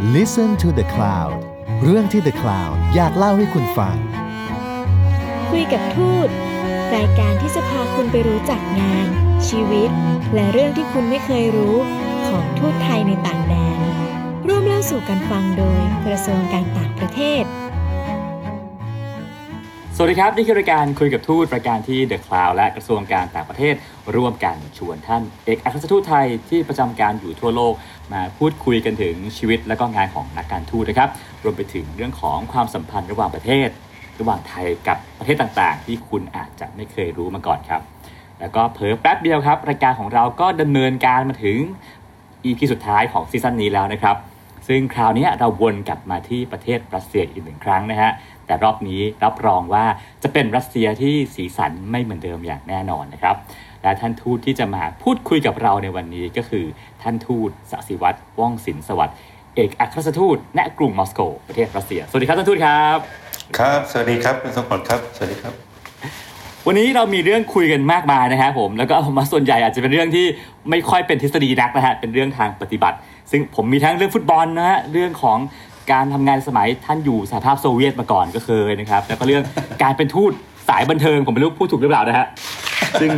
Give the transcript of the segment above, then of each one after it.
Listen to the Cloud เรื่องที่ The Cloud อยากเล่าให้คุณฟัง คุยกับทูต รายการที่จะพาคุณไปรู้จักงาน ชีวิต และเรื่องที่คุณไม่เคยรู้ของทูตไทยในต่างแดน ร่วมเล่าสู่กันฟังโดยกระทรวงการต่างประเทศ สวัสดีครับ นี่คือรายการคุยกับทูตรายการที่ The Cloud และกระทรวงการต่างประเทศ ร่วมกันชวนท่านเอกอัครรทูตไทยที่ประจำการอยู่ทั่วโลก มาพูดคุยกันถึงชีวิตและก็งานของนักการทูตนะครับรวมไปถึงเรื่องของความสัมพันธ์ระหว่างประเทศ ระหว่างไทยกับประเทศต่างๆ ที่คุณอาจจะไม่เคยรู้มาก่อนครับ แล้วก็เผลอแป๊บเดียวครับ รายการของเราก็ดำเนินการมาถึง EP สุดท้ายของซีซั่นนี้แล้วนะครับ ซึ่งคราวนี้เราวนกลับมาที่ประเทศรัสเซียอีกหนึ่งครั้งนะฮะ แต่รอบนี้รับรองว่าจะเป็นรัสเซียที่สีสันไม่เหมือนเดิมอย่างแน่นอนนะครับ และท่านทูตที่จะมาพูดคุยกับเราในวันนี้ก็คือท่านทูตสศิวัตรว่องศิลป์สวัสดิ์เอกอัครราชทูตณกรุงมอสโกประเทศรัสเซีย สวัสดีครับท่านทูตครับ ครับ สวัสดีครับคุณสมพลครับ สวัสดีครับ วันนี้เรามีเรื่องคุยกันมากมายนะครับผม แล้วก็เอามาส่วนใหญ่อาจจะเป็นเรื่องที่ไม่ค่อยเป็นทฤษฎีนักนะฮะ เป็นเรื่องทางปฏิบัติ ซึ่งผมมีทั้งเรื่องฟุตบอลนะฮะเรื่องของการทำงานสมัยท่านอยู่สหภาพโซเวียตมาก่อนก็เคยนะครับ แล้วก็เรื่องการเป็นทูตสายบันเทิงผมไม่รู้พูดถูกหรือเปล่านะฮะซึ่ง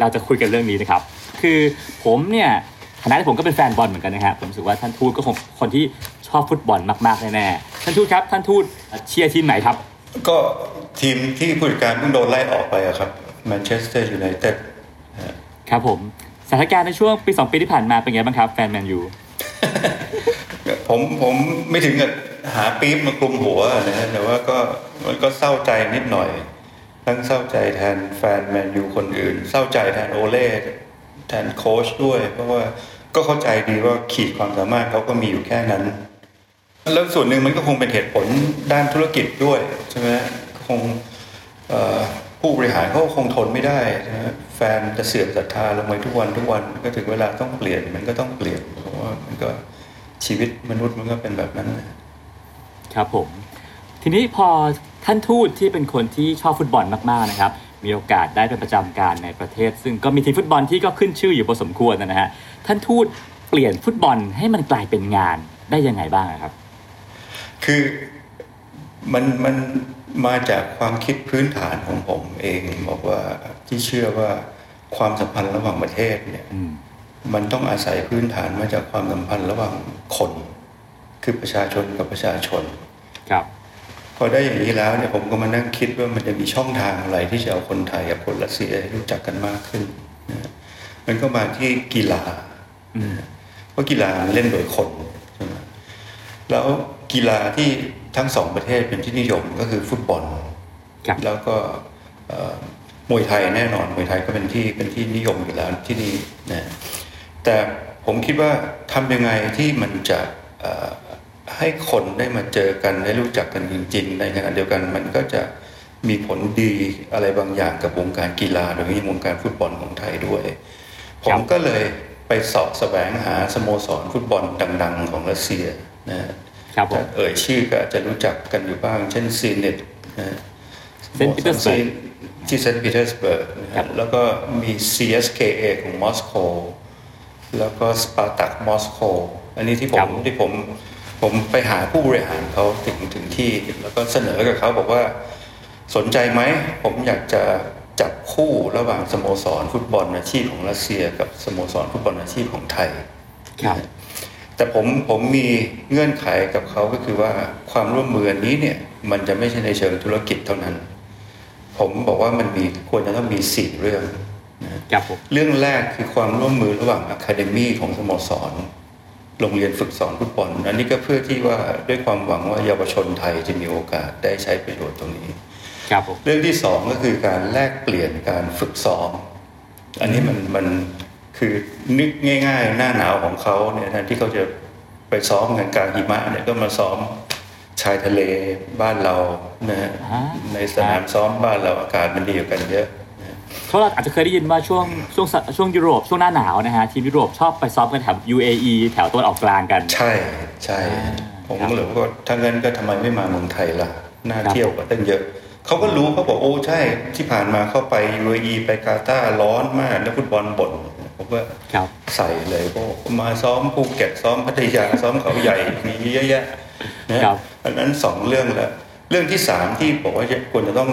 เราจะคุยกันเรื่องนี้นะครับ คือผมเนี่ยฐานะที่ผมก็เป็นแฟนบอลเหมือนกันนะฮะผมรู้สึกว่าท่านทูตก็คงคนที่ชอบฟุตบอลมากๆแน่ๆท่านทูตครับ ท่านทูตเชียร์ทีมไหนครับ ก็ทีมที่ผู้จัดการเพิ่งโดนไล่ออกไปอะครับแมนเชสเตอร์ยูไนเต็ดครับผมสถานการณ์ในช่วงปีสองปีที่ผ่านมาเป็นไงบ้างครับ แฟนแมนยู ผมผมไม่ถึงกับหาปี๊บมากลุมหัวนะฮะแต่ว่าก็มันก็เศร้าใจนิดหน่อย ทั้งเศร้าใจแทนแฟนแมนยูคนอื่น เศร้าใจแทนโอเล่แทนโค้ชด้วย เพราะว่าก็เข้าใจดีว่าขีดความสามารถเขาก็มีอยู่แค่นั้น แล้วส่วนหนึ่งมันก็คงเป็นเหตุผลด้านธุรกิจด้วยใช่ไหมคงผู้บริหารเขาคงทนไม่ได้นะแฟนจะเสื่อมศรัทธาลงไปทุกวันทุกวันก็ถึงเวลาต้องเปลี่ยนมันก็ต้องเปลี่ยน ว่ามันก็ชีวิตมนุษย์มันก็เป็นแบบนั้นนะครับผม ทีนี้พอท่านทูตที่เป็นคนที่ชอบฟุตบอลมากๆนะครับ มีโอกาสได้ไปประจำการในประเทศ ซึ่งก็มีทีมฟุตบอลที่ก็ขึ้นชื่ออยู่พอสมควรนะฮะท่านทูตเปลี่ยนฟุตบอลให้มันกลายเป็นงานได้ยังไงบ้างอะครับ คือมันมันมาจากความคิดพื้นฐานของผมเองบอกว่าที่เชื่อว่าความสัมพันธ์ระหว่างประเทศเนี่ยอื มมันต้องอาศัยพื้นฐานมาจากความสัมพันธ์ระหว่างคน คือประชาชนกับประชาชน ครับ พอได้อย่างนี้แล้วเนี่ยผมก็มานั่งคิดว่ามันจะมีช่องทางอะไรที่จะเอาคนไทยกับคนรัสเซียให้รู้จักกันมากขึ้นนะมันก็มาที่กีฬาอืมเพราะกีฬามันเล่นโดยคนใช่ไหมแล้วกีฬาที่ทั้งสองประเทศเป็นที่นิยมก็คือฟุตบอลครับแล้วก็เอ่อมวยไทยแน่นอนมวยไทยก็เป็นที่เป็นที่นิยมอยู่แล้วที่นี่นะ แต่ผมคิดว่าทำยังไงที่มันจะเอ่อให้คนได้มาเจอกันได้รู้จักกันจริง ๆ ในขณะเดียวกันมันก็จะมีผลดีอะไรบางอย่างกับวงการกีฬาโดยเฉพาะวงการฟุตบอลของไทยด้วย ผมก็เลยไปสอบแสวงหาสโมสรฟุตบอลดัง ๆ ของรัสเซียนะฮะครับผมถ้าเอ่ยชื่อก็อาจจะรู้จักกันอยู่บ้าง เช่นเซนิตนะฮะเซนต์ปีเตอร์สเบิร์กที่เซนต์ปีเตอร์สเบิร์กนะฮะครับแล้วก็มี CSKA ของมอสโก แล้วก็สปาร์ตักมอสโกอันนี้ที่ผมที่ผมผมไปหาผู้บริหารเขาถึงถึงที่แล้วก็เสนอกับเขาบอกว่าสนใจไหม ผมอยากจะจับคู่ระหว่างสโมสรฟุตบอลอาชีพของรัสเซีย กับสโมสรฟุตบอลอาชีพของไทยครับแต่ผมผมมีเงื่อนไขกับเขาก็คือว่าความร่วมมืออันนี้เนี่ยมันจะไม่ใช่ในเชิงธุรกิจเท่านั้น ผมบอกว่ามันมีควรจะต้องมีสี่เรื่องนะ ครับผมเรื่องแรกคือความร่วมมือระหว่างอะคาเดมีของสโมสร โรงเรียนฝึกสอนฟุตบอลอันนี้ก็เพื่อที่ว่าด้วยความหวังว่าเยาวชนไทยจะมีโอกาสได้ใช้ประโยชน์ตรงนี้ครับผมเรื่องที่สองก็คือการแลกเปลี่ยนการฝึกซ้อมอันนี้มันมันคือนึกง่าย ๆ หน้าหนาวของเขาเนี่ยแทนที่เขาจะไปซ้อมกันกลางหิมะเนี่ยก็มาซ้อมชายทะเลบ้านเรานะฮะอ่าในสนามซ้อมบ้านเราอากาศมันดีกว่ากันเยอะนะ เพราะเราอาจจะเคยได้ยินว่าช่วงช่วงช่วงยุโรปช่วงหน้าหนาวนะฮะทีมยุโรปชอบไปซ้อมกันแถว UAE แถวตะวันออกกลางกัน ใช่ใช่อ่าผมครับก็เลยว่าถ้างั้นก็ทำไมไม่มาเมืองไทยล่ะน่าครับเที่ยวกว่าตั้งเยอะเขาก็รู้เขาบอกโอ้ใช่ที่ผ่านมาเข้าไป UAE ไปกาตาร์ร้อนมากแล้วฟุตบอลบ่นผมผมว่าครับใส่เลยก็มาซ้อมภูเก็ตซ้อมพัทยาซ้อมเขาใหญ่มีเยอะแยะนะครับอันนั้นสองเรื่องแล้วเรื่องที่สามที่บอกว่าควรจะต้อง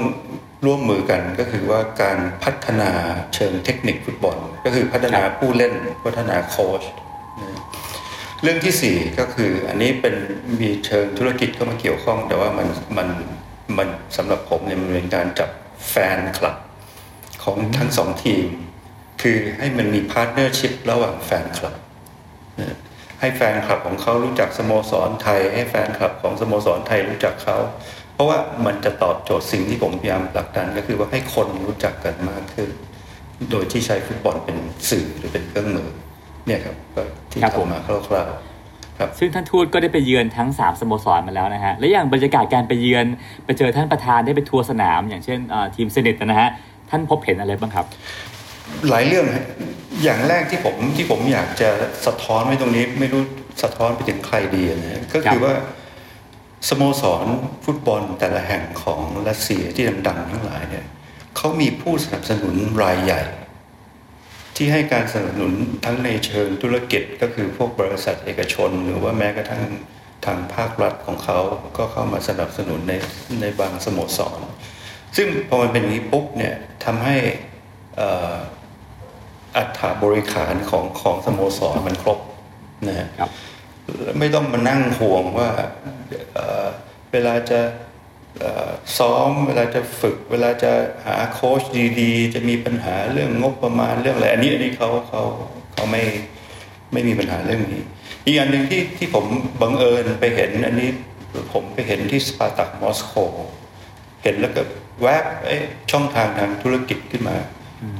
ร่วมมือกันก็คือว่าการพัฒนาเชิงเทคนิคฟุตบอล ก็คือพัฒนาผู้เล่นพัฒนาโค้ชเรื่องที่สี่ก็คืออันนี้เป็นมีเชิงธุรกิจเข้ามาเกี่ยวข้อง แต่ว่ามันมันมันสำหรับผมเนี่ยมันเป็นการจับแฟนคลับของทั้งสองทีม คือให้มันมี partnership ระหว่างแฟนคลับ ให้แฟนคลับของเขารู้จักสโมสรไทย ให้แฟนคลับของสโมสรไทยรู้จักเขา เพราะว่ามันจะตอบโจทย์สิ่งที่ผมพยายามผลักดันก็คือว่าให้คนรู้จักกันมากขึ้น โดยที่ใช้ฟุตบอลเป็นสื่อหรือเป็นเครื่องมือเนี่ยครับก็ที่ครับผมทำมาคร่าวๆครับซึ่งท่านทูตก็ได้ไปเยือนทั้ง 3สโมสรมาแล้วนะฮะ และอย่างบรรยากาศการไปเยือนไปเจอท่านประธานได้ไปทัวร์สนาม อย่างเช่นเอ่อทีมเซเนตนะฮะ ท่านพบเห็นอะไรบ้างครับ หลายเรื่องฮะอย่างแรกที่ผมที่ผมอยากจะสะท้อนไว้ตรงนี้ ไม่รู้สะท้อนไปถึงใครดีนะฮะก็คือครับว่า สโมสรฟุตบอลแต่ละแห่งของรัสเซียที่ดังๆทั้งหลายเนี่ยเขามีผู้สนับสนุนรายใหญ่ ที่ให้การสนับสนุนทั้งในเชิงธุรกิจก็คือพวกบริษัทเอกชน หรือว่าแม้กระทั่งทางภาครัฐของเขาก็เข้ามาสนับสนุนในในบางสโมสร ซึ่งพอมันเป็นอย่างนี้ปุ๊บเนี่ยทำให้อ่ออัฐบริขารของของสโมสรมันครบนะครับ ไม่ต้องมานั่งห่วงว่าเวลาจะซ้อมเวลาจะฝึก เวลาจะหาโค้ชดีๆ จะมีปัญหาเรื่องงบประมาณเรื่องอะไรอันนี้อันนี้เขาเขาเขาไม่ไม่มีปัญหาเรื่องนี้ อีกอันหนึ่งที่ที่ผมบังเอิญไปเห็น อันนี้ผมไปเห็นที่สปาร์ตักมอสโกเห็นแล้วก็แวบเอ๊ะช่องทางทางธุรกิจขึ้นมา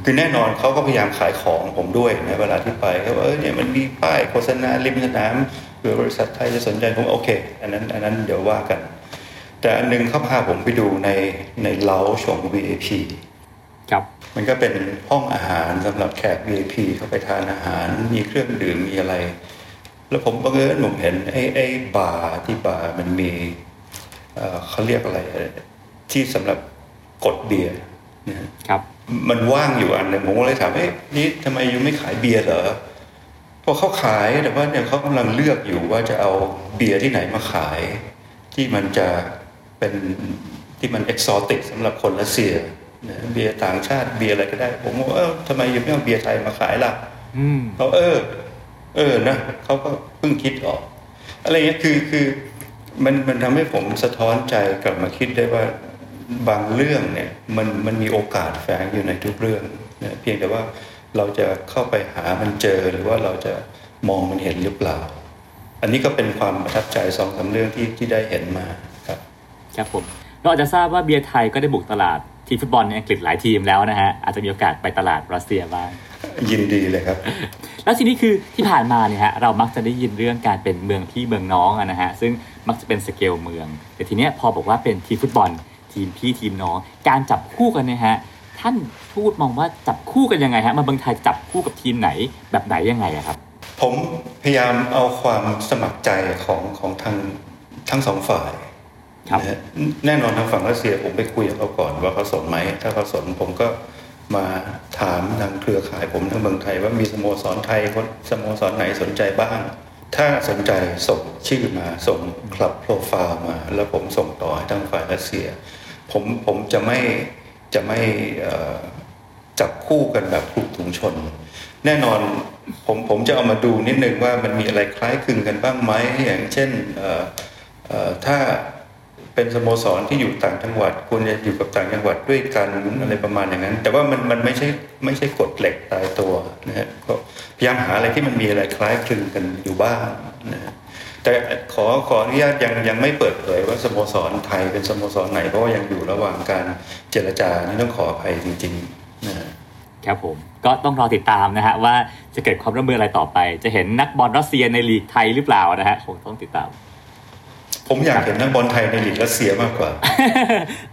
คือแน่นอนเขาก็พยายามขายของผมด้วยในเวลาที่ไปเขาบอกเออเนี่ยมันมีป้ายโฆษณาริมสนามเผื่อบริษัทไทยจะสนใจผมโอเค อันนั้นอันนั้นเดี๋ยวว่ากัน แต่อันหนึงเขาพาผมไปดูในในเล้าชง VIP ครับมันก็เป็นห้องอาหารสำหรับแขก VIP เข้าไปทานอาหาร มีเครื่องดื่มมีอะไร แล้วผมบังเอิญผมเห็นไอ้ไอ้บาร์ที่บาร์มันมีเอ่อเขาเรียกอะไรที่สำหรับกดเบียร์นะฮะครับ มันว่างอยู่อันหนึ่งผมก็เลยถามเอ๊ะนี่ทำไมยูไม่ขายเบียร์เหรอพอเขาขายแต่ว่าเนี่ยเขากำลังเลือกอยู่ว่าจะเอาเบียร์ที่ไหนมาขาย ที่มันจะเป็นที่มันเอกซอติกสำหรับคนรัสเซียนะเบียร์ต่างชาติเบียร์อะไรก็ได้ ผมว่าเออทำไมยูไม่เอาเบียร์ไทยมาขายล่ะอืมเขาเออ เออนะเขาก็เพิ่งคิดออก อะไรเงี้ยคือคือมันมันทำให้ผมสะท้อนใจกลับมาคิดได้ว่า บางเรื่องเนี่ยมันมันมีโอกาสแฝงอยู่ในทุกเรื่องนะเพียงแต่ว่าเราจะเข้าไปหามันเจอหรือว่าเราจะมองมันเห็นหรือเปล่า อันนี้ก็เป็นความประทับใจสองสามเรื่องที่ที่ได้เห็นมาครับครับผมเราอาจจะทราบว่าเบียร์ไทยก็ได้บุกตลาดทีมฟุตบอลในอังกฤษหลายทีมแล้วนะฮะอาจจะมีโอกาสไปตลาดรัสเซียบ้างยินดีเลยครับ แล้วทีนี้คือที่ผ่านมาเนี่ยฮะเรามักจะได้ยินเรื่องการเป็นเมืองพี่เมืองน้องอะนะฮะซึ่งมักจะเป็นสเกลเมือง แต่ทีเนี้ยพอบอกว่าเป็นทีมฟุตบอล ทีมพี่ทีมน้องการจับคู่กันเนี่ยฮะท่านพูดมองว่าจับคู่กันยังไงฮะมาเมืองไทยจับคู่กับทีมไหนแบบไหนยังไงอะครับ ผมพยายามเอาความสมัครใจของของทางทั้งสองฝ่ายครับนะฮะแน่นอนทางฝั่งรัสเซียผมไปคุยกับเขาก่อนว่าเขาสนไหมถ้าเขาสนผมก็มาถามทางเครือข่ายผมทางเมืองไทย ว่ามีสโมสรไทยคนสโมสรไหนสนใจบ้าง ถ้าสนใจส่งชื่อมาส่งคลับโปรไฟล์มา แล้วผมส่งต่อให้ทางฝ่ายรัสเซีย ผมผมจะไม่จะไม่จับคู่กันแบบถูกถุงชน แน่นอนผมผมจะเอามาดูนิดนึงว่ามันมีอะไรคล้ายคลึงกันบ้างไหมอย่างเช่นถ้าเป็นสโมสรที่อยู่ต่างจังหวัดควรจะอยู่กับต่างจังหวัดด้วยกันอะไรประมาณอย่างนั้น แต่ว่ามันมันไม่ใช่ไม่ใช่กฎเหล็กตายตัวนะฮะก็พยายามหาอะไรที่มันมีอะไรคล้ายคลึงกันอยู่บ้างนะฮะ แต่ขอขออนุญาตยังยังไม่เปิดเผยว่าสโมสรไทยเป็นสโมสรไหนเพราะว่ายังอยู่ระหว่างการเจรจานี่ต้องขออภัยจริงๆนะฮะครับผมก็ต้องรอติดตามนะฮะว่าจะเกิดความร่วมมืออะไรต่อไป จะเห็นนักบอลรัสเซียในลีกไทยหรือเปล่านะฮะคงต้องติดตาม ผมอยากเห็นนักบอลไทยในลีกรัสเซียมากกว่า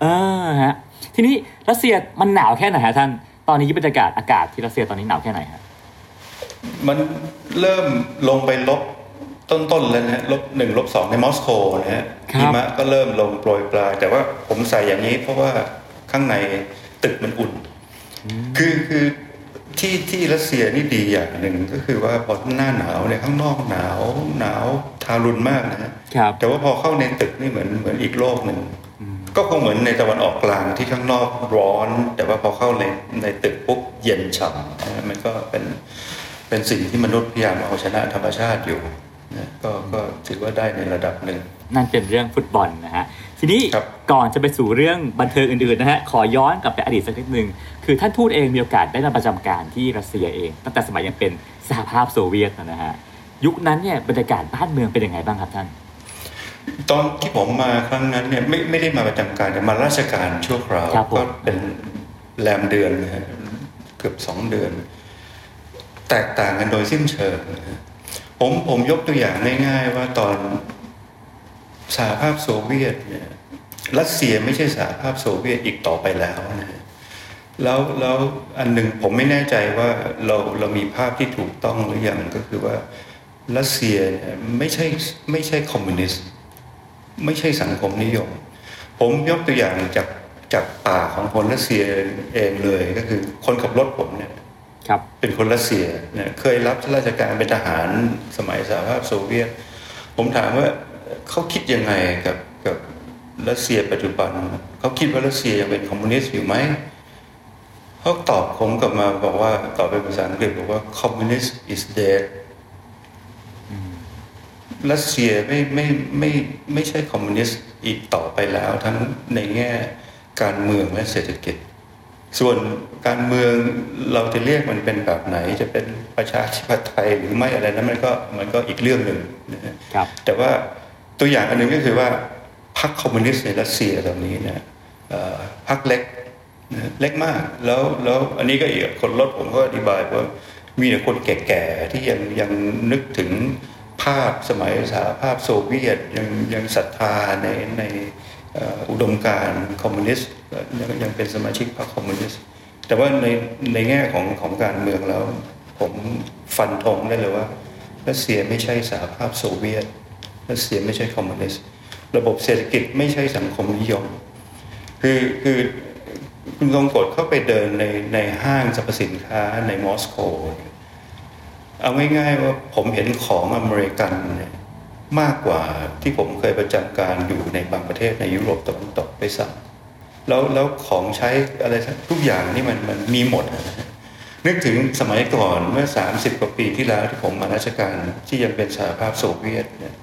เออฮะทีนี้รัสเซียมันหนาวแค่ไหนฮะท่านตอนนี้บรรยากาศอากาศที่รัสเซียตอนนี้หนาวแค่ไหนฮะมันเริ่มลงไปลบ ต้นๆแล้วนะฮะลบหนึ่งลบสองในมอสโกนะฮะหิมะก็เริ่มลงโปรยปลายแต่ว่าผมใส่อย่างนี้เพราะว่าข้างในตึกมันอุ่น คือคือที่ที่รัสเซียนี่ดีอย่างหนึ่งก็คือว่าพอหน้าหนาวเนี่ยข้างนอกหนาวหนาวทารุณมากนะฮะครับแต่ว่าพอเข้าในตึกนี่เหมือนเหมือนอีกโลกหนึ่งก็คงเหมือนในตะวันออกกลางที่ข้างนอกร้อน แต่ว่าพอเข้าในในตึกปุ๊บเย็นฉ่ำนะมันก็เป็นเป็นสิ่งที่มนุษย์พยายามเอาชนะธรรมชาติอยู่ นะก็ก็ถือว่าได้ในระดับหนึ่ง นั่นเป็นเรื่องฟุตบอลนะฮะทีนี้ครับก่อนจะไปสู่เรื่องบันเทิงอื่นๆนะฮะขอย้อนกลับไปอดีตสักนิดนึงคือท่านทูตเองมีโอกาสได้มาประจำการที่รัสเซียเอง ตั้งแต่สมัยยังเป็นสหภาพโซเวียตนะฮะยุคนั้นเนี่ยบรรยากาศบ้านเมืองเป็นยังไงบ้างครับท่าน ตอนที่ผมมาครั้งนั้นเนี่ยไม่ไม่ได้มาประจำการแต่มาราชการชั่วคราวครับผมก็เป็นแรมเดือนนะฮะเกือบสองเดือน แตกต่างกันโดยสิ้นเชิงนะฮะ ผมผมยกตัวอย่างง่ายๆว่าตอนสหภาพโซเวียตเนี่ยรัสเซียไม่ใช่สหภาพโซเวียตอีกต่อไปแล้วนะฮะแล้วแล้วอันหนึ่งผมไม่แน่ใจว่าเราเรามีภาพที่ถูกต้องหรือยังก็คือว่ารัสเซียเนี่ยไม่ใช่ไม่ใช่คอมมิวนิสต์ไม่ใช่สังคมนิยม ผมยกตัวอย่างจากจากปากของคนรัสเซียเองเลยก็คือคนขับรถผมเนี่ย ครับเป็นคนรัสเซียเนี่ยเคยรับราชการเป็นทหารสมัยสหภาพโซเวียต ผมถามว่าเขาคิดยังไงกับกับรัสเซียปัจจุบันเขาคิดว่ารัสเซียยังเป็นคอมมิวนิสต์อยู่ไหมเขาตอบผมกลับมาบอกว่าตอบเป็นภาษาอังกฤษบอกว่า communist is dead รัสเซียไม่ไม่ไม่ไม่ใช่คอมมิวนิสต์อีกต่อไปแล้ว ทั้งในแง่การเมืองและเศรษฐกิจ ส่วนการเมืองเราจะเรียกมันเป็นแบบไหน จะเป็นประชาธิปไตยหรือไม่อะไรนั้นมันก็มันก็อีกเรื่องหนึ่งนะฮะครับแต่ว่าตัวอย่างอันหนึ่งก็คือว่าพรรคคอมมิวนิสต์ในรัสเซียตอนนี้เนี่ยเอ่อพรรคเล็กนะเล็กมากแล้วแล้วอันนี้ก็อีกคนรถผมก็อธิบายว่ามีแต่คนแก่ๆที่ยังยังนึกถึงภาพสมัยสหภาพโซเวียตยังยังศรัทธาในในอุดมการณ์คอมมิวนิสต์ยังยังเป็นสมาชิกพรรคคอมมิวนิสต์แต่ว่าในในแง่ของของการเมืองแล้ว ผมฟันธงได้เลยว่ารัสเซียไม่ใช่สหภาพโซเวียตรัสเซียไม่ใช่คอมมิวนิสต์ระบบเศรษฐกิจไม่ใช่สังคมนิยม คือคือคุณกงกดเข้าไปเดินในในห้างสรรพสินค้าในมอสโกเนี่ยเอาง่ายๆว่าผมเห็นของอเมริกันเนี่ย มากกว่าที่ผมเคยประจำการอยู่ในบางประเทศในยุโรปตะวันตกไปสั่งแล้วแล้วของใช้อะไรทุกอย่างนี่มันมันมีหมด นึกถึงสมัยก่อนเมื่อ 30 กว่าปีที่แล้วที่ผมมาราชการที่ยังเป็นสหภาพโซเวียตเนี่ย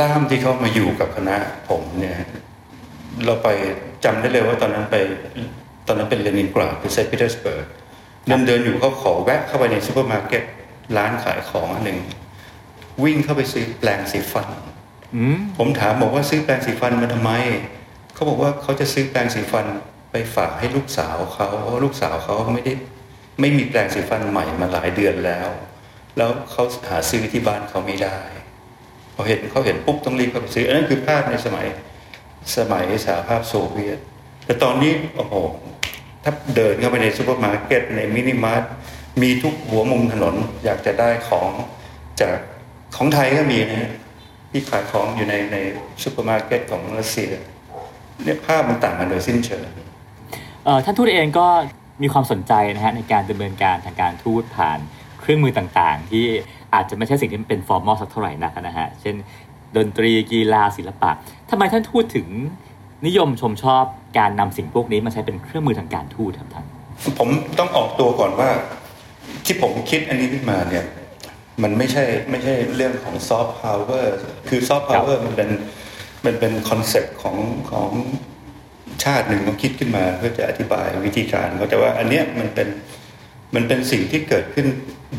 ล่ามที่เขามาอยู่กับคณะผมเนี่ยเราไปจำได้เลยว่าตอนนั้นไปตอนนั้นเป็นเลนินกราดคือเซนต์ปีเตอร์สเบิร์กเดินเดินอยู่เขาขอแวะเข้าไปในซูเปอร์มาร์เก็ตร้านขายของอันหนึ่ง วิ่งเข้าไปซื้อแปรงสีฟันอืมผมถามบอกว่าซื้อแปรงสีฟันมาทำไม เขาบอกว่าเขาจะซื้อแปรงสีฟันไปฝากให้ลูกสาวเขาเพราะว่าลูกสาวเขาไม่ได้ไม่มีแปรงสีฟันใหม่มาหลายเดือนแล้ว แล้วเขาหาซื้อที่บ้านเขาไม่ได้พอเห็นเขาเห็นปุ๊บต้องรีบเข้าไปซื้ออันนั้นคือภาพในสมัยสมัยสหภาพโซเวียต แต่ตอนนี้โอ้โหถ้าเดินเข้าไปในซูเปอร์มาร์เก็ตในมินิมาร์ทมีทุกหัวมุมถนนอยากจะได้ของจาก ของไทยก็มีนะฮะที่ขายของอยู่ในในซูเปอร์มาร์เก็ตของรัสเซียเนี่ยภาพมันต่างกันโดยสิ้นเชิงเอ่อท่านทูตเองก็มีความสนใจนะฮะในการดำเนินการทางการทูตผ่านเครื่องมือต่างๆ ที่อาจจะไม่ใช่สิ่งที่มันเป็น formal สักเท่าไหร่นักนะฮะเช่น ดนตรีกีฬาศิลปะทำไมท่านทูตถึงนิยมชมชอบการนำสิ่งพวกนี้มาใช้เป็นเครื่องมือทางการทูตครับท่านผมต้องออกตัวก่อนว่า ที่ผมคิดอันนี้ขึ้นมาเนี่ย มันไม่ใช่ไม่ใช่เรื่องของซอฟต์พาวเวอร์คือซอฟต์พาวเวอร์มันเป็นมันเป็น concept ของของชาติหนึ่งเขาคิดขึ้นมาเพื่อจะอธิบายวิธีการเขาแต่ว่าอันเนี้ยมันเป็นมันเป็นสิ่งที่เกิดขึ้น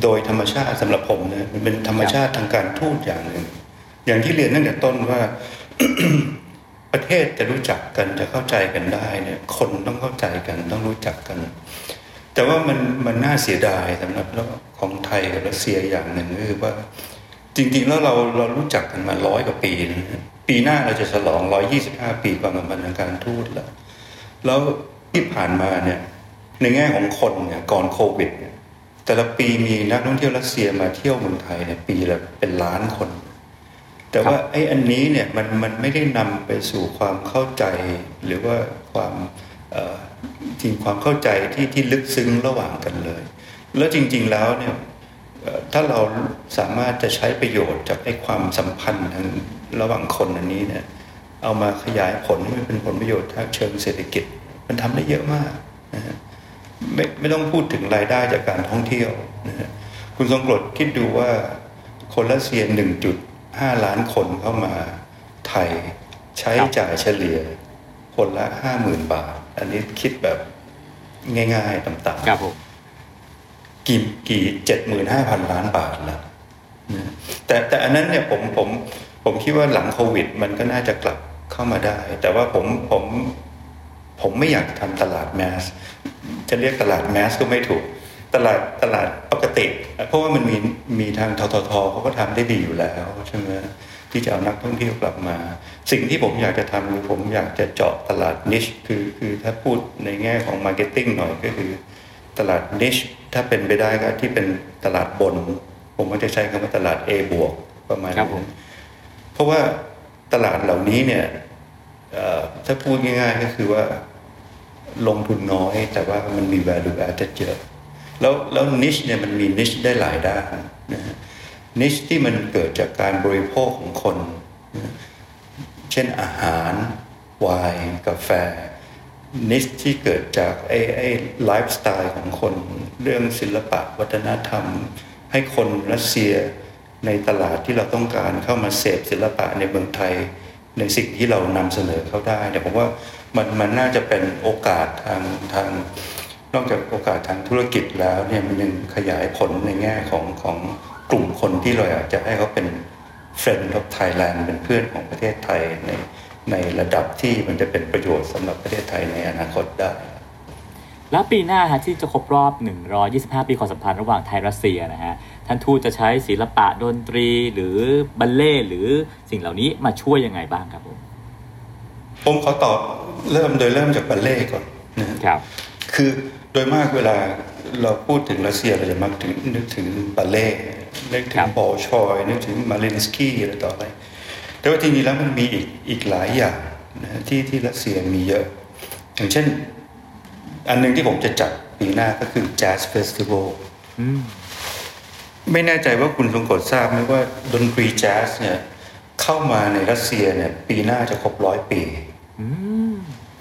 โดยธรรมชาติสำหรับผมเนี่ยมันเป็นธรรมชาติทางการทูตอย่างหนึ่งอย่างที่เรียนตั้งแต่ต้นว่า ประเทศจะรู้จักกันจะเข้าใจกันได้เนี่ย คนต้องเข้าใจกันต้องรู้จักกัน แต่ว่ามันมันน่าเสียดายสำหรับแล้วของไทยกับรัสเซียอย่างหนึ่งก็คือว่า จริงๆแล้วเราเรารู้จักกันมาร้อยกว่าปีนะปีหน้าเราจะฉลองร้อยยี่สิบห้าปีความสัมพันธ์ทางการทูตแล้วแล้วที่ผ่านมาเนี่ยในแง่ของคนเนี่ยก่อนโควิดเนี่ยแต่ละปีมีนักท่องเที่ยวรัสเซียมาเที่ยวเมืองไทยเนี่ยปีละเป็นล้านคน แต่ว่าไอ้อันนี้เนี่ยมันมันไม่ได้นำไปสู่ความเข้าใจหรือว่าความเอ่อ จริงความเข้าใจที่ที่ลึกซึ้งระหว่างกันเลย แล้วจริง ๆแล้วเนี่ยถ้าเราสามารถจะใช้ประโยชน์จากไอ้ความสัมพันธ์ทางระหว่างคนอันนี้เนี่ยเอามาขยายผลให้มันเป็นผลประโยชน์ทางเชิงเศรษฐกิจ มันทำได้เยอะมากนะฮะไม่ไม่ต้องพูดถึงรายได้จากการท่องเที่ยวนะฮะคุณทรงกรดคิดดูว่าคนรัสเซีย1.5ล้านคนเข้ามาไทยใช้จ่ายเฉลี่ยคนละ50,000บาท อันนี้คิดแบบง่ายๆต่ำๆครับผมกี่กี่เจ็ดหมื่นห้าพันล้านบาทแล้วนะแต่แต่อันนั้นเนี่ยผมผมผมคิดว่าหลังโควิด มันก็น่าจะกลับเข้ามาได้ แต่ว่าผมผมผมไม่อยากทำตลาดแมสจะเรียกตลาดแมสก็ไม่ถูก ตลาดตลาดปกติ เพราะว่ามันมีมีทางททท. เขาก็ทำได้ดีอยู่แล้วใช่ไหม ที่จะเอานักท่องเที่ยวกลับมา สิ่งที่ผมอยากจะทำคือผมอยากจะเจาะตลาด niche คือคือถ้าพูดในแง่ของ marketing หน่อยก็คือตลาด niche ถ้าเป็นไปได้ก็ที่เป็นตลาดบน ผมก็จะใช้คำว่าตลาด A บวกประมาณครับผนั้มนเพราะว่าตลาดเหล่านี้เนี่ยเอ่อถ้าพูดง่ายๆก็คือว่าลงทุนน้อยแต่ว่ามันมี value added เยอะแล้วแล้วนิชเนี่ยมันมีนิชได้หลายด้านนะฮะ นิชที่มันเกิดจากการบริโภคของคน เช่นอาหารไวน์กาแฟ นิชที่เกิดจากไอ้ไอ้ไลฟ์สไตล์ของคน เรื่องศิลปะวัฒนธรรม ให้คนรัสเซียในตลาดที่เราต้องการเข้ามาเสพศิลปะในเมืองไทย ในสิ่งที่เรานำเสนอเข้าได้แต่ผมว่ามันมันน่าจะเป็นโอกาสทางทางนอกจากโอกาสทางธุรกิจแล้วเนี่ยมันยังขยายผลในแง่ของของ กลุ่มคนที่เราอยากจะให้เขาเป็น friend of Thailand เป็นเพื่อนของประเทศไทยในในระดับที่มันจะเป็นประโยชน์สำหรับประเทศไทยในอนาคตได้ แล้วปีหน้าฮะที่จะครบรอบ 125 ปีความสัมพันธ์ระหว่างไทยรัสเซียนะฮะท่านทูตจะใช้ศิลปะดนตรีหรือบัลเล่ต์หรือสิ่งเหล่านี้มาช่วยยังไงบ้างครับผมผมขอตอบเริ่มโดยเริ่มจากบัลเล่ต์ก่อนนะฮะครับ คือโดยมากเวลาเราพูดถึงรัสเซียเราจะมักถึงนึกถึงบัลเล่ต์ นึกถึครังบบอลชอยนึกถึงมาลินสกี้อะไรต่ออะไร แต่ว่าจริงๆแล้วมันมีอีกอีกหลายอย่างนะที่ที่รัสเซียมีเยอะ อย่างเช่น อันหนึงที่ผมจะจัดปีหน้าก็คือ Jazz Festival อืมไม่แน่ใจว่าคุณทรงกลดทราบไหมว่าดนตรีแจ๊สเนี่ยเข้ามาในรัสเซียเนี่ยปีหน้าจะครบร้อยปีอืม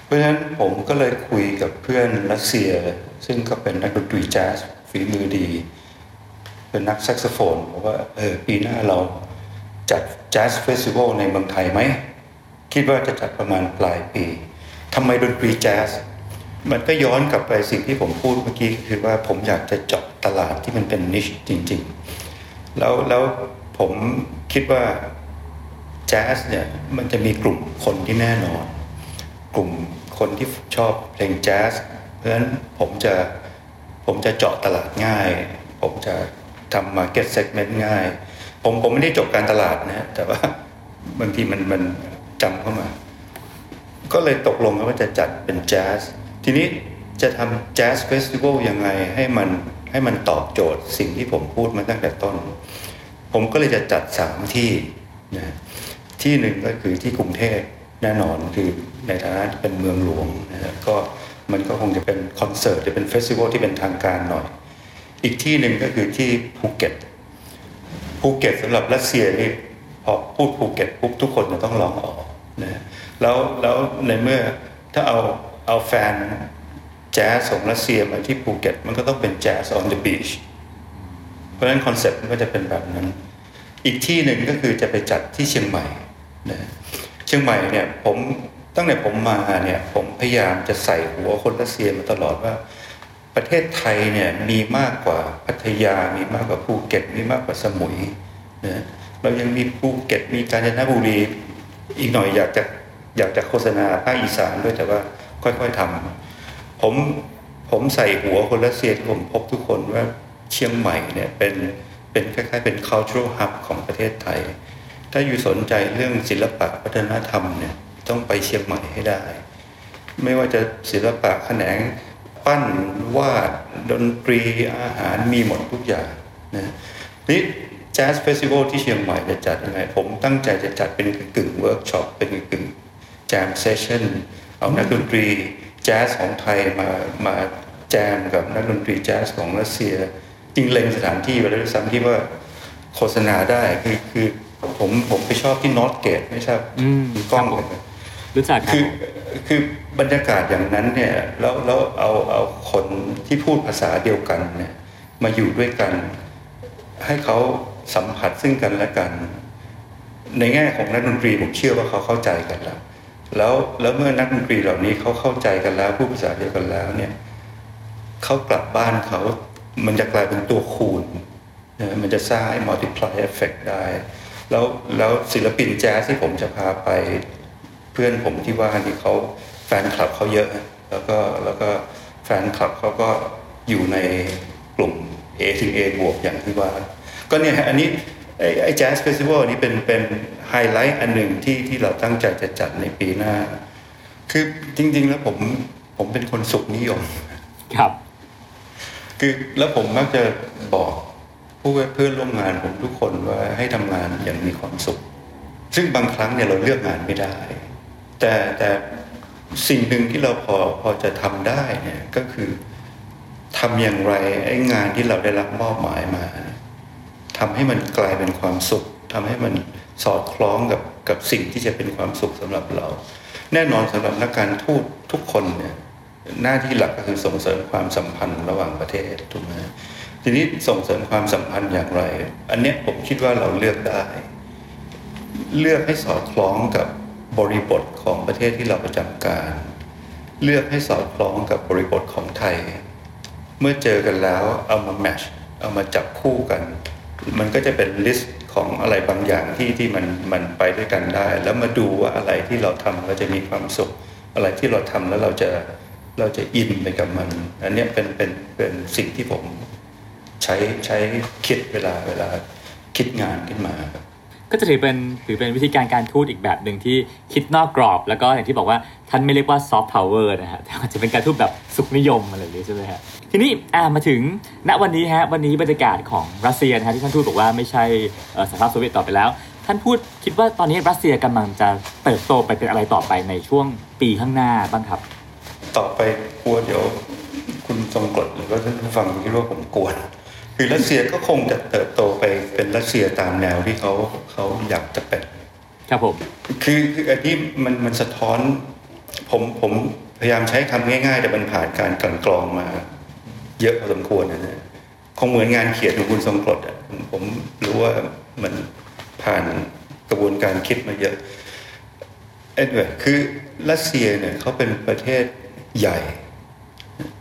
เพราะฉะนั้นผมก็เลยคุยกับเพื่อนรัสเซีย ซึ่งก็เป็นนักดนตรีแจ๊สฝีมือดี เป็นนักแซกโซโฟนบอกว่าเออปีหน้าเราจัด jazz festival ในเมืองไทยไหม คิดว่าจะจัดประมาณปลายปีทำไมดนตรีแจ๊สมันก็ย้อนกลับไปสิ่งที่ผมพูดเมื่อกี้คือว่าผมอยากจะเจาะตลาดที่มันเป็น niche จริง ๆ แล้วแล้วผมคิดว่าแจ๊สเนี่ยมันจะมีกลุ่มคนที่แน่นอน กลุ่มคนที่ชอบเพลงแจ๊สเพราะฉะนั้นผมจะผมจะเจาะตลาดง่าย ผมจะ ทำ market segment ง่าย ผมผมไม่ได้จบการตลาดนะแต่ว่าบางทีมันมันจำเข้ามา ก็เลยตกลงกันว่าจะจัดเป็นแจ๊สทีนี้จะทำ jazz festival ยังไงให้มันให้มันตอบโจทย์สิ่งที่ผมพูดมาตั้งแต่ต้น ผมก็เลยจะจัดสามที่นะที่หนึ่งก็คือที่กรุงเทพแน่นอนคือในฐานะเป็นเมืองหลวงนะฮะก็มันก็คงจะเป็นคอนเสิร์ตจะเป็น festival ที่เป็นทางการหน่อย อีกที่หนึ่งก็คือที่ภูเก็ตภูเก็ตสำหรับรัสเซียนี่พอพูดภูเก็ตปุ๊บทุกคนจะต้องร้องอ๋อนะแล้วแล้วในเมื่อถ้าเอาเอาแฟนแจ๊สของรัสเซียมาที่ภูเก็ตมันก็ต้องเป็นแจ๊ส on the beach เพราะฉะนั้นคอนเซ็ปต์มันก็จะเป็นแบบนั้น อีกที่หนึ่งก็คือจะไปจัดที่เชียงใหม่นะเชียงใหม่เนี่ยผมตั้งแต่ผมมาเนี่ยผมพยายามจะใส่หัวคนรัสเซียมาตลอดว่า ประเทศไทยเนี่ยมีมากกว่าพัทยา มีมากกว่าภูเก็ต มีมากกว่าสมุยนะเรายังมีภูเก็ต มีกาญจนบุรี อีกหน่อยอยากจะอยากจะโฆษณาภาคอีสานด้วยแต่ว่าค่อยๆทำผมผมใส่หัวคนรัสเซียที่ผมพบทุกคนว่าเชียงใหม่เนี่ยเป็นเป็นคล้ายๆ เป็น cultural hub ของประเทศไทย ถ้าอยู่สนใจเรื่องศิลปะวัฒนธรรมเนี่ยต้องไปเชียงใหม่ให้ได้ ไม่ว่าจะศิลปะแขนง ปั้นวาดดนตรีอาหารมีหมดทุกอย่างนะนี่ jazz festival ที่เชียงใหม่จะจัดยังไง ผมตั้งใจจะจัดเป็นกึ่งเวิร์กช็อปเป็นกึ่ง jam session เอานักดนตรีแจ๊สของไทยมามาแจมกับนักดนตรีแจ๊สของรัสเซียจริงเล็งสถานที่ไปแล้วด้วยซ้ำที่ว่าโฆษณาได้คือคือผมผมไปชอบที่ North Gate ไม่ใช่อืมกล้องครับผม รู้จักคือคือบรรยากาศอย่างนั้นเนี่ยแล้วแล้วเอาเอาคนที่พูดภาษาเดียวกันเนี่ยมาอยู่ด้วยกัน ให้เขาสัมผัสซึ่งกันและกัน ในแง่ของนักดนตรีผมเชื่อว่าเขาเข้าใจกันแล้วแล้วแล้วเมื่อนักดนตรีเหล่านี้เขาเข้าใจกันแล้วพูดภาษาเดียวกันแล้วเนี่ยเขากลับบ้านเขามันจะกลายเป็นตัวคูณนะมันจะสร้าง multiply effect ได้ แล้วแล้วศิลปินแจ๊สที่ผมจะพาไป เพื่อนผมที่ว่านี่เขาแฟนคลับเขาเยอะ แล้วก็แล้วก็แฟนคลับเขาก็อยู่ในกลุ่ม A ถึง A บวกอย่างที่ว่า ก็เนี่ยฮะอันนี้ไอ้ไอ้ jazz festival นี้เป็นเป็นไฮไลท์อันหนึ่งที่ที่เราตั้งใจจะจัดในปีหน้า คือจริง ๆ แล้วผมผมเป็นคนสุขนิยม ครับ คือแล้วผมมักจะบอกผู้เพื่อนร่วมงานผมทุกคนว่าให้ทำงานอย่างมีความสุข ซึ่งบางครั้งเนี่ยเราเลือกงานไม่ได้ แต่แต่สิ่งหนึ่งที่เราพอพอจะทำได้เนี่ยก็คือทำอย่างไรไอ้งานที่เราได้รับมอบหมายมาทำให้มันกลายเป็นความสุขทำให้มันสอดคล้องกับกับสิ่งที่จะเป็นความสุขสำหรับเรา แน่นอนสำหรับนักการทูตทุกคนเนี่ยหน้าที่หลักก็คือส่งเสริมความสัมพันธ์ระหว่างประเทศถูกไหมทีนี้ส่งเสริมความสัมพันธ์อย่างไร อันเนี้ยผมคิดว่าเราเลือกได้ เลือกให้สอดคล้องกับ บริบทของประเทศที่เราประจำการ เลือกให้สอดคล้องกับบริบทของไทย เมื่อเจอกันแล้วเอามา match เอามาจับคู่กัน มันก็จะเป็น list ของอะไรบางอย่างที่ที่มันมันไปด้วยกันได้ แล้วมาดูว่าอะไรที่เราทำเราจะมีความสุข อะไรที่เราทำแล้วเราจะเราจะอินไปกับมัน อันนี้เป็นเป็นเป็นสิ่งที่ผมใช้ใช้คิดเวลาเวลาคิดงานขึ้นมาครับ ก็จะถือเป็นถือเป็นวิธีการการทูตอีกแบบหนึ่งที่คิดนอกกรอบ แล้วก็อย่างที่บอกว่าท่านไม่เรียกว่าซอฟต์พาวเวอร์นะฮะแต่อาจจะเป็นการทูตแบบสุขนิยมอะไรอย่างนี้ใช่ไหมฮะทีนี้อ่ามาถึงณวันนี้ฮะวันนี้บรรยากาศของรัสเซียนะฮะที่ท่านทูตบอกว่าไม่ใช่สหภาพโซเวียตต่อไปแล้ว ท่านพูดคิดว่าตอนนี้รัสเซียกำลังจะเติบโตไปเป็นอะไรต่อไปในช่วงปีข้างหน้าบ้างครับ ต่อไปกลัวเดี๋ยว คุณทรงกฎหรือว่าท่านผู้ฟังคิดว่าผมกวน คือรัสเซียก็คงจะเติบโตไปเป็นรัสเซียตามแนวที่เขาเขาอยากจะเป็นครับผมคือคืออันนี้มันมันสะท้อนผมผมพยายามใช้คำง่าย ๆ แต่มันผ่านการกลั่นกรองมา เยอะพอสมควรนะเนี่ยคงเหมือนงานเขียนของคุณทรงกรดอะผมผมรู้ว่ามันผ่านกระบวนการคิดมาเยอะเอ็ดเวยคือรัสเซียเนี่ยเขาเป็นประเทศใหญ่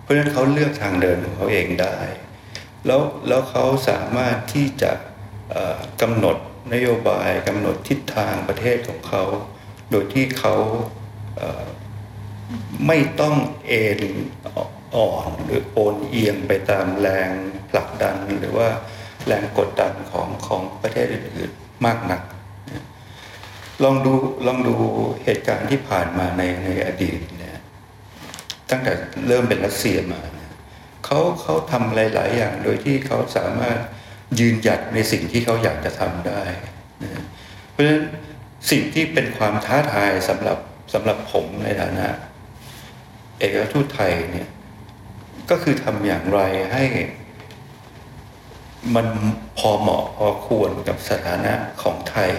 เพราะฉะนั้นเขาเลือกทางเดินของเขาเองได้ แล้วแล้วเขาสามารถที่จะกำหนดนโยบายกำหนดทิศทางประเทศของเขา โดยที่เขาไม่ต้องเอ็นอ่อนหรือโอนเอียงไปตามแรงผลักดันหรือว่าแรงกดดันของของประเทศอื่นๆมากนัก ลองดูลองดูเหตุการณ์ที่ผ่านมาในในอดีตเนี่ยตั้งแต่เริ่มเป็นรัสเซียมา เขาเขาทำหลายอย่าง โดยที่เขาสามารถยืนหยัดในสิ่งที่เขาอยากจะทำได้นะเพราะฉะนั้นสิ่งที่เป็นความท้าทายสำหรับสำหรับผมในฐานะ เอกทูตไทยเนี่ยก็คือทำอย่างไรให้มันพอเหมาะพอควรกับสถานะของไทย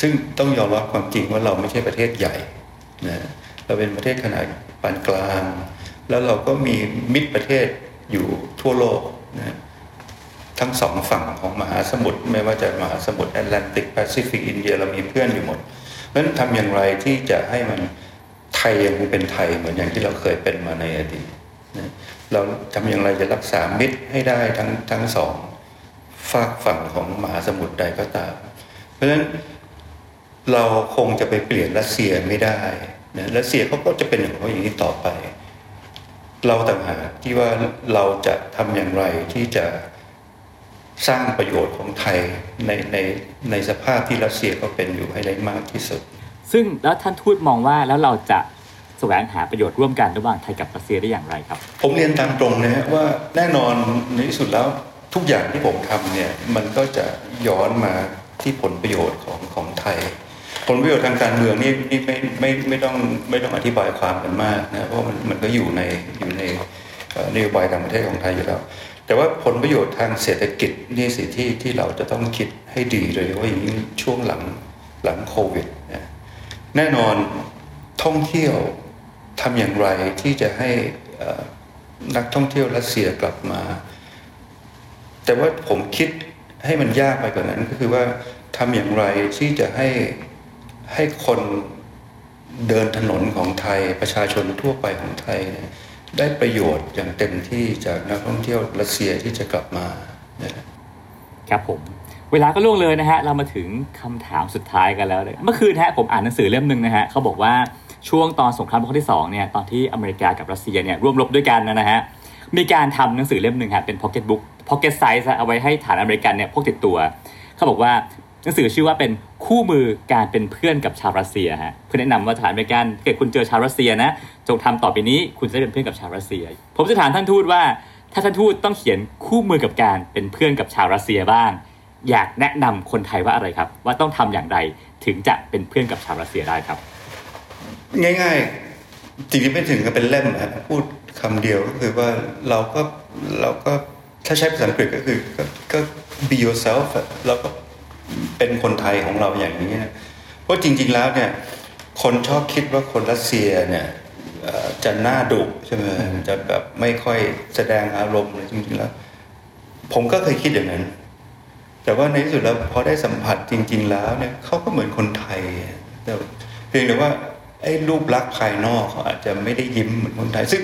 ซึ่งต้องยอมรับความจริงว่าเราไม่ใช่ประเทศใหญ่นะเราเป็นประเทศขนาดปานกลาง แล้วเราก็มีมิตรประเทศ อยู่ทั่วโลกนะทั้งสองฝั่งของมหาสมุทรไม่ว่าจะมหาสมุทรแอตแลนติกแปซิฟิกอินเดียเรามีเพื่อนอยู่หมดเพราะฉะนั้นทำอย่างไรที่จะให้มันไทยยังเป็นไทยเหมือนอย่างที่เราเคยเป็นมาในอดีตนะเราทำอย่างไรจะรักษามิตรให้ได้ทั้งทั้งสองฝากฝั่งของมหาสมุทรใดก็ตาม เพราะฉะนั้นเราคงจะไปเปลี่ยนรัสเซียไม่ได้นะรัสเซียเขาก็จะเป็นอย่างเขาอย่างนี้ต่อไป เราต่างหากที่ว่าเราจะทำอย่างไรที่จะสร้างประโยชน์ของไทยในในในสภาพที่รัสเซียก็เป็นอยู่ให้ได้มากที่สุด ซึ่งแล้วท่านทูตมองว่าแล้วเราจะแสวงหาประโยชน์ร่วมกันระหว่างไทยกับรัสเซียได้อย่างไรครับ ผมเรียนตามตรงนะฮะว่าแน่นอนในที่สุดแล้วทุกอย่างที่ผมทำเนี่ยมันก็จะย้อนมาที่ผลประโยชน์ของของไทย ผลประโยชน์ทางการเมืองนี่นี่ไม่ไม่ไม่ต้องไม่ต้องอธิบายความกันมากนะเพราะมันมันก็อยู่ในอยู่ในนโยบายต่างประเทศของไทยอยู่แล้ว แต่ว่าผลประโยชน์ทางเศรษฐกิจนี่สิที่ที่เราจะต้องคิดให้ดีโดยเฉพาอย่างยิ่งช่วงหลังหลังโควิดนะแน่นอนท่องเที่ยวทำอย่างไรที่จะให้นักท่องเที่ยวรัสเซียกลับมา แต่ว่าผมคิดให้มันยากไปกว่านั้นก็คือว่าทำอย่างไรที่จะให้ ให้คนเดินถนนของไทยประชาชนทั่วไปของไทยเนี่ยได้ประโยชน์อย่างเต็มที่จากนักท่องเที่ยวรัสเซียที่จะกลับมานะครับผม เวลาก็ล่วงเลยนะฮะ เรามาถึงคำถามสุดท้ายกันแล้วเลยเมื่อคืนฮะผมอ่านหนังสือเล่มหนึ่งนะฮะเขาบอกว่าช่วงตอนสงครามโลกครั้งที่สองเนี่ยตอนที่อเมริกากับรัสเซียเนี่ยร่วมรบด้วยกันนะฮะมีการทำหนังสือเล่มหนึ่งฮะเป็นพ็อกเก็ตบุ๊ก pocket size เอาไว้ให้ทหารอเมริกันเนี่ยพกติดตัว เขาบอกว่า หนังสือชื่อว่าเป็นคู่มือการเป็นเพื่อนกับชาวรัสเซียฮะเพื่อแนะนำว่าทหารอเมริกันถ้าเกิดคุณเจอชาวรัสเซียนะจงทำต่อไปนี้คุณจะได้เป็นเพื่อนกับชาวรัสเซีย ผมจะถามท่านทูตว่า ถ้าท่านทูตต้องเขียนคู่มือกับการเป็นเพื่อนกับชาวรัสเซียบ้าง อยากแนะนำคนไทยว่าอะไรครับ ว่าต้องทำอย่างไรถึงจะเป็นเพื่อนกับชาวรัสเซียได้ครับ ง่าย ๆ จริงๆไม่ถึงกับเป็นเล่มนะพูดคำเดียวก็คือว่าเราก็เราก็ถ้าใช้ภาษาอังกฤษก็คือก็ be yourself เราก็ เป็นคนไทยของเราอย่างนี้นะเพราะจริง ๆแล้วเนี่ยคนชอบคิดว่าคนรัสเซียเนี่ยจะหน้าดุใช่ไหมจะแบบไม่ค่อยแสดงอารมณ์เลยจริงๆแล้ว ผมก็เคยคิดอย่างนั้น แต่ว่าในที่สุดแล้วพอได้สัมผัสจริง ๆ แล้วเนี่ยเขาก็เหมือนคนไทยแต่เพียงแต่ว่าไอ้รูปลักษณ์ภายนอกเขาอาจจะไม่ได้ยิ้มเหมือนคนไทย ซึ่ง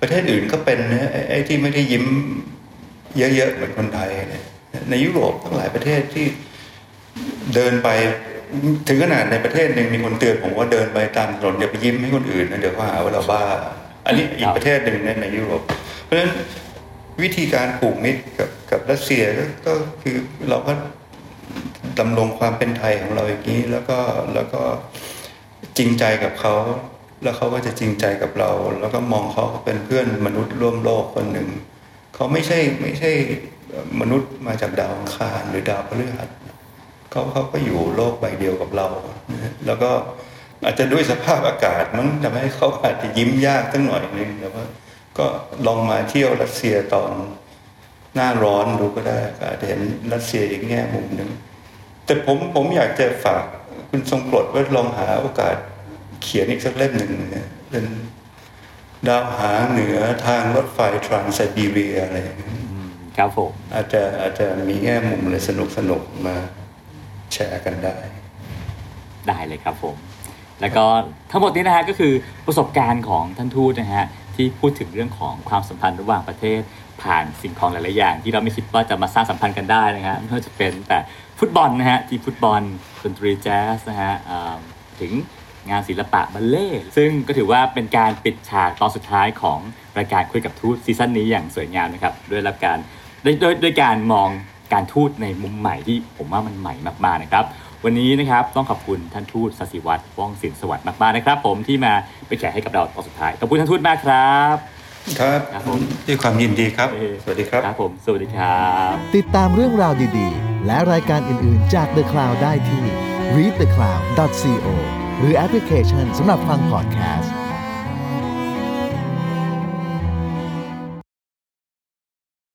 ประเทศอื่นก็เป็นนะไอ้ไอ้ที่ไม่ได้ยิ้มเยอะๆเหมือนคนไทยเนี่ยในยุโรปทั้งหลายประเทศที่ เดินไปถึงขนาดในประเทศหนึ่งมีคนเตือนผมว่าเดินไปตามถนนอย่าไปยิ้มให้คนอื่นนะเดี๋ยวเขาหาว่าเราบ้า อันนี้อีกประเทศหนึ่งในในยุโรปเพราะฉะนั้นวิธีการผูกมิตรกับกับรัสเซียก็ก็คือเราก็ดำรงความเป็นไทยของเราอย่างนี้ แล้วก็แล้วก็จริงใจกับเขา แล้วเขาก็จะจริงใจกับเรา แล้วก็มองเขาเป็นเพื่อนมนุษย์ร่วมโลกคนหนึ่งเขาไม่ใช่ไม่ใช่มนุษย์มาจากดาวอังคารหรือดาวพฤหัส เขาเขาก็อยู่โลกใบเดียวกับเรานะฮะแล้วก็อาจจะด้วยสภาพอากาศมั้งทำให้เขาอาจจะยิ้มยากตั้งหน่อยนึงแต่ว่าก็ลองมาเที่ยวรัสเซียตอนหน้าร้อนดูก็ได้ก็อาจจะเห็นรัสเซียอีกแง่มุมหนึ่งแต่ผมผมอยากจะฝากคุณทรงกรดว่าลองหาโอกาสเขียนอีกสักเล่มหนึ่งนะเป็นดาวหางเหนือทางรถไฟทรานไซบีเรียอะไรอย่างเงี้ยครับผมอาจจะอาจจะมีแง่มุมอะไรสนุกสนุกๆมา แชร์กันได้ ได้เลยครับผม แล้วก็ทั้งหมดนี้นะฮะก็คือประสบการณ์ของท่านทูตนะฮะที่พูดถึงเรื่องของความสัมพันธ์ระหว่างประเทศ ผ่านสิ่งของหลาย ๆ อย่าง ที่เราไม่คิดว่าจะมาสร้างสัมพันธ์กันได้นะฮะไม่ว่าจะเป็นแต่ฟุตบอลนะฮะที่ฟุตบอลดนตรีแจ๊สนะฮะถึงงานศิลปะบัลเล่ซึ่งก็ถือว่าเป็นการปิดฉากตอนสุดท้ายของรายการคุยกับทูตซีซั่นนี้อย่างสวยงามนะครับด้วยรับการด้วยด้วยการมอง การทูตในมุมใหม่ที่ผมว่ามันใหม่มากๆนะครับ วันนี้นะครับต้องขอบคุณท่านทูตสศิวัตรว่องศิลป์สวัสดิ์มากๆนะครับ ผมที่มาเป็นแขกให้กับเราตอนสุดท้ายขอบคุณท่านทูตมากครับครับครับผมด้วยความยินดีครับ สวัสดีครับครับผมสวัสดีครับ ติดตามเรื่องราวดีๆ และรายการอื่นๆจาก The Cloud ได้ที่ readthecloud.co หรือแอปพลิเคชันสำหรับฟังพอดแคสต์